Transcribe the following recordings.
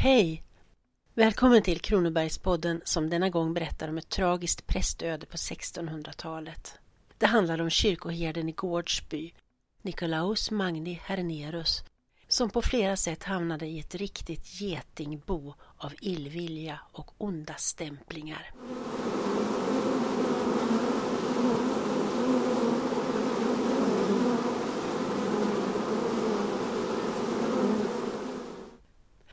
Hej! Välkommen till Kronobergspodden som denna gång berättar om ett tragiskt prästöde på 1600-talet. Det handlar om kyrkoherden i Gårdsby, Nikolaus Magni Hernerus, som på flera sätt hamnade i ett riktigt getingbo av illvilja och onda stämplingar.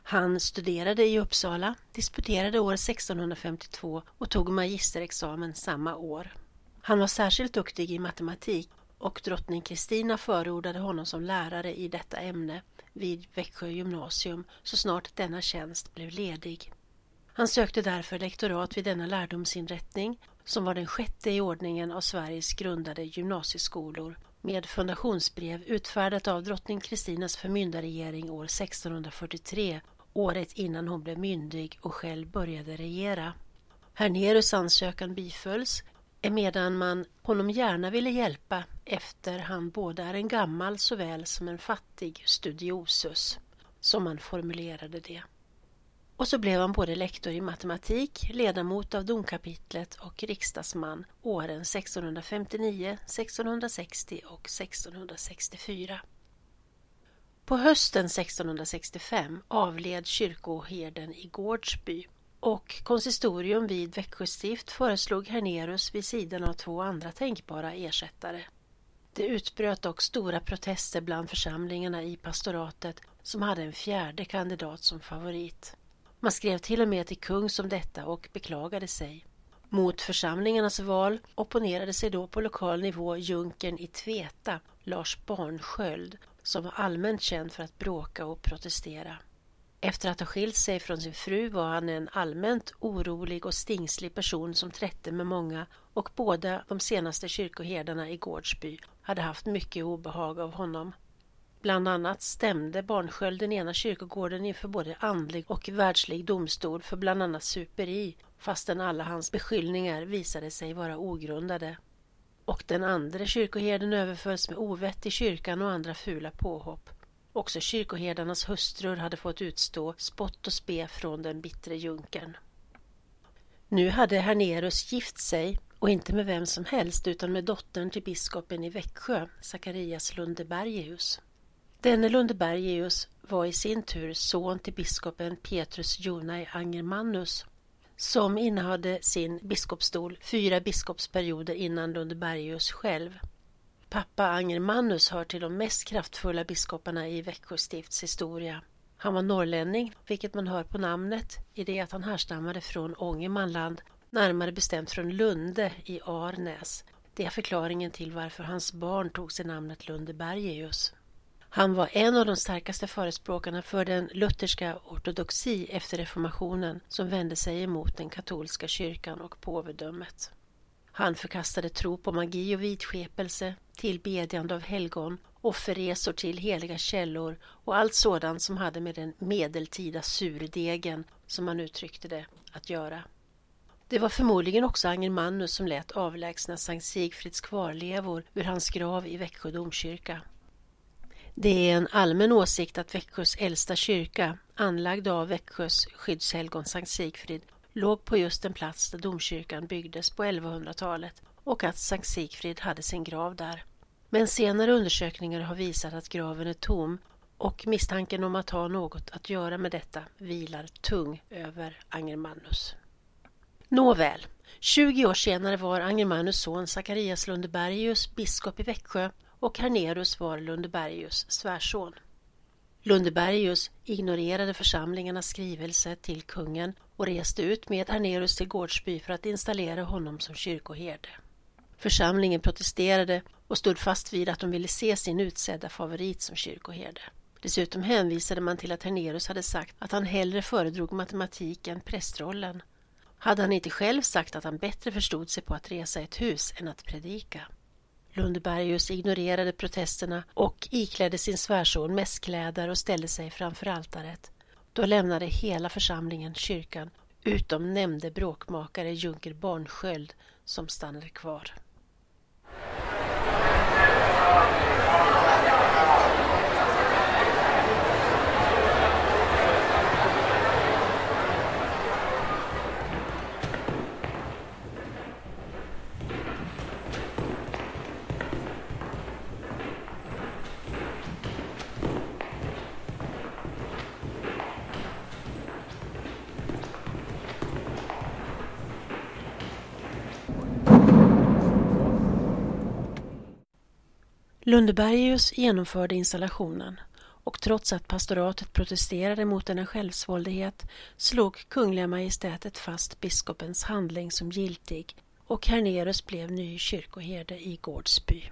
Han studerade i Uppsala, disputerade år 1652 och tog magisterexamen samma år. Han var särskilt duktig i matematik och drottning Kristina förordade honom som lärare i detta ämne vid Växjö gymnasium så snart denna tjänst blev ledig. Han sökte därför lektorat vid denna lärdomsinrättning som var den sjätte i ordningen av Sveriges grundade gymnasieskolor med fundationsbrev utfärdat av drottning Kristinas förmyndarregering år 1643 året innan hon blev myndig och själv började regera. Hernerus ansökan bifölls emedan man honom gärna ville hjälpa efter han både är en gammal såväl som en fattig studiosus, som man formulerade det. Och så blev han både lektor i matematik, ledamot av domkapitlet och riksdagsman åren 1659, 1660 och 1664. På hösten 1665 avled kyrkoherden i Gårdsby och konsistorium vid Växjö stift föreslog Hernerus vid sidan av två andra tänkbara ersättare. Det utbröt dock stora protester bland församlingarna i pastoratet som hade en fjärde kandidat som favorit. Man skrev till och med till kungs om detta och beklagade sig. Mot församlingarnas val opponerade sig då på lokal nivå junkern i Tveta, Lars Barnsköld, som var allmänt känd för att bråka och protestera. Efter att ha skilt sig från sin fru var han en allmänt orolig och stingslig person som trätte med många och båda de senaste kyrkoherdarna i Gårdsby hade haft mycket obehag av honom. Bland annat stämde Barnsköld den ena kyrkogården inför både andlig och världslig domstol för bland annat superi fastän alla hans beskyllningar visade sig vara ogrundade och den andra kyrkoherden överfölls med ovett i kyrkan och andra fula påhopp. Också kyrkoherdarnas hustrur hade fått utstå spott och spe från den bittre junkern. Nu hade Hernerus gift sig och inte med vem som helst utan med dottern till biskopen i Växjö, Sakarias Lundebergius. Denne Lundebergius var i sin tur son till biskopen Petrus Jonai Angermannus som innehade sin biskopsstol fyra biskopsperioder innan Lundebergius själv. Pappa Angermannus hör till de mest kraftfulla biskoparna i Växjö stifts historia. Han var norrlänning, vilket man hör på namnet i det att han härstammade från Ångermanland, närmare bestämt från Lunde i Arnäs. Det är förklaringen till varför hans barn tog sig namnet Lundebergius. Han var en av de starkaste förespråkarna för den lutherska ortodoxi efter reformationen som vände sig emot den katolska kyrkan och påvedömet. Han förkastade tro på magi och vidskepelse, tillbedjande av helgon, offerresor till heliga källor och allt sådant som hade med den medeltida surdegen, som man uttryckte det, att göra. Det var förmodligen också Angermannus som lät avlägsna Sankt Sigfrids kvarlevor ur hans grav i Växjö domkyrka. Det är en allmän åsikt att Växjös äldsta kyrka, anlagd av Växjös skyddshelgon Sankt Sigfrid, låg på just den plats där domkyrkan byggdes på 1100-talet och att Sankt Sigfrid hade sin grav där. Men senare undersökningar har visat att graven är tom och misstanken om att ha något att göra med detta vilar tung över Angermanus. Nåväl, 20 år senare var Angermanus son Sakarias Lundebergius biskop i Växjö och Hernerus var Lundebergius svärson. Lundebergius ignorerade församlingarnas skrivelse till kungen och reste ut med Hernerus till Gårdsby för att installera honom som kyrkoherde. Församlingen protesterade och stod fast vid att de ville se sin utsedda favorit som kyrkoherde. Dessutom hänvisade man till att Hernerus hade sagt att han hellre föredrog matematik än prästrollen. Hade han inte själv sagt att han bättre förstod sig på att resa ett hus än att predika? Lundebergius ignorerade protesterna och iklädde sin svärson mässkläder och ställde sig framför altaret. Då lämnade hela församlingen kyrkan utom nämnde bråkmakare Junker Barnsköld som stannade kvar. Lundebergius genomförde installationen och trots att pastoratet protesterade mot denna självsvåldighet slog Kungliga Majestätet fast biskopens handling som giltig och Hernerus blev ny kyrkoherde i Gårdsby.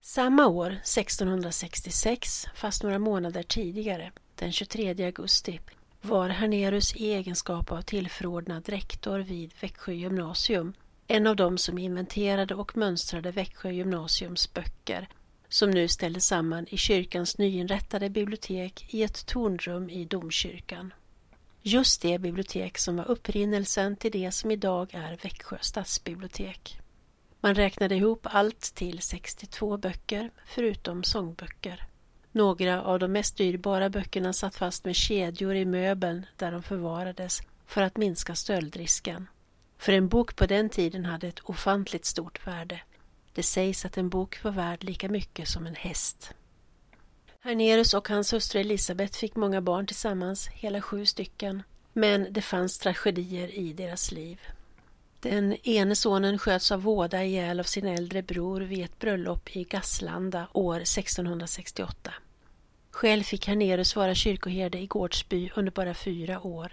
Samma år, 1666, fast några månader tidigare, den 23 augusti, var Hernerus i egenskap av tillförordnad rektor vid Växjö gymnasium en av dem som inventerade och mönstrade Växjö gymnasiums böcker som nu ställdes samman i kyrkans nyinrättade bibliotek i ett tornrum i domkyrkan. Just det bibliotek som var upprinnelsen till det som idag är Växjö stadsbibliotek. Man räknade ihop allt till 62 böcker, förutom sångböcker. Några av de mest dyrbara böckerna satt fast med kedjor i möbeln där de förvarades för att minska stöldrisken. För en bok på den tiden hade ett ofantligt stort värde. Det sägs att en bok var värd lika mycket som en häst. Hernerus och hans hustru Elisabet fick många barn tillsammans, hela sju stycken. Men det fanns tragedier i deras liv. Den ene sonen sköts av våda ihjäl av sin äldre bror vid ett bröllop i Gasslanda år 1668. Själv fick Hernerus vara kyrkoherde i Gårdsby under bara fyra år.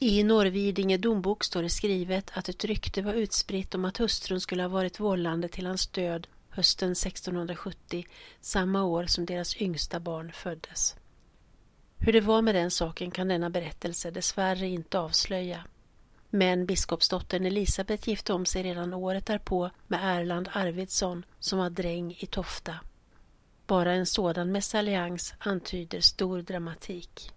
I Norrvidinge dombok står det skrivet att ett rykte var utspritt om att hustrun skulle ha varit vållande till hans död hösten 1670, samma år som deras yngsta barn föddes. Hur det var med den saken kan denna berättelse dessvärre inte avslöja. Men biskopsdottern Elisabet gifte om sig redan året därpå med Erland Arvidsson som var dräng i Tofta. Bara en sådan mesallians antyder stor dramatik.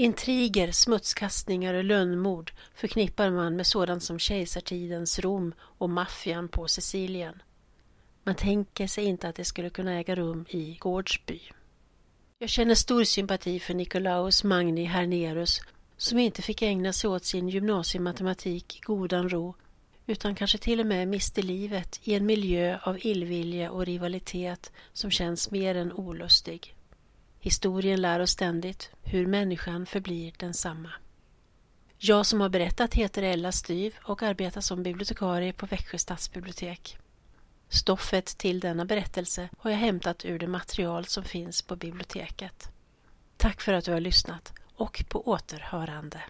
Intriger, smutskastningar och lönnmord förknippar man med sådant som kejsartidens Rom och maffian på Sicilien. Man tänker sig inte att det skulle kunna äga rum i Gårdsby. Jag känner stor sympati för Nikolaus Magni Hernerus som inte fick ägna sig åt sin gymnasiematematik i godan ro utan kanske till och med miste livet i en miljö av illvilja och rivalitet som känns mer än olustig. Historien lär oss ständigt hur människan förblir densamma. Jag som har berättat heter Ella Styv och arbetar som bibliotekarie på Växjö stadsbibliotek. Stoffet till denna berättelse har jag hämtat ur det material som finns på biblioteket. Tack för att du har lyssnat och på återhörande.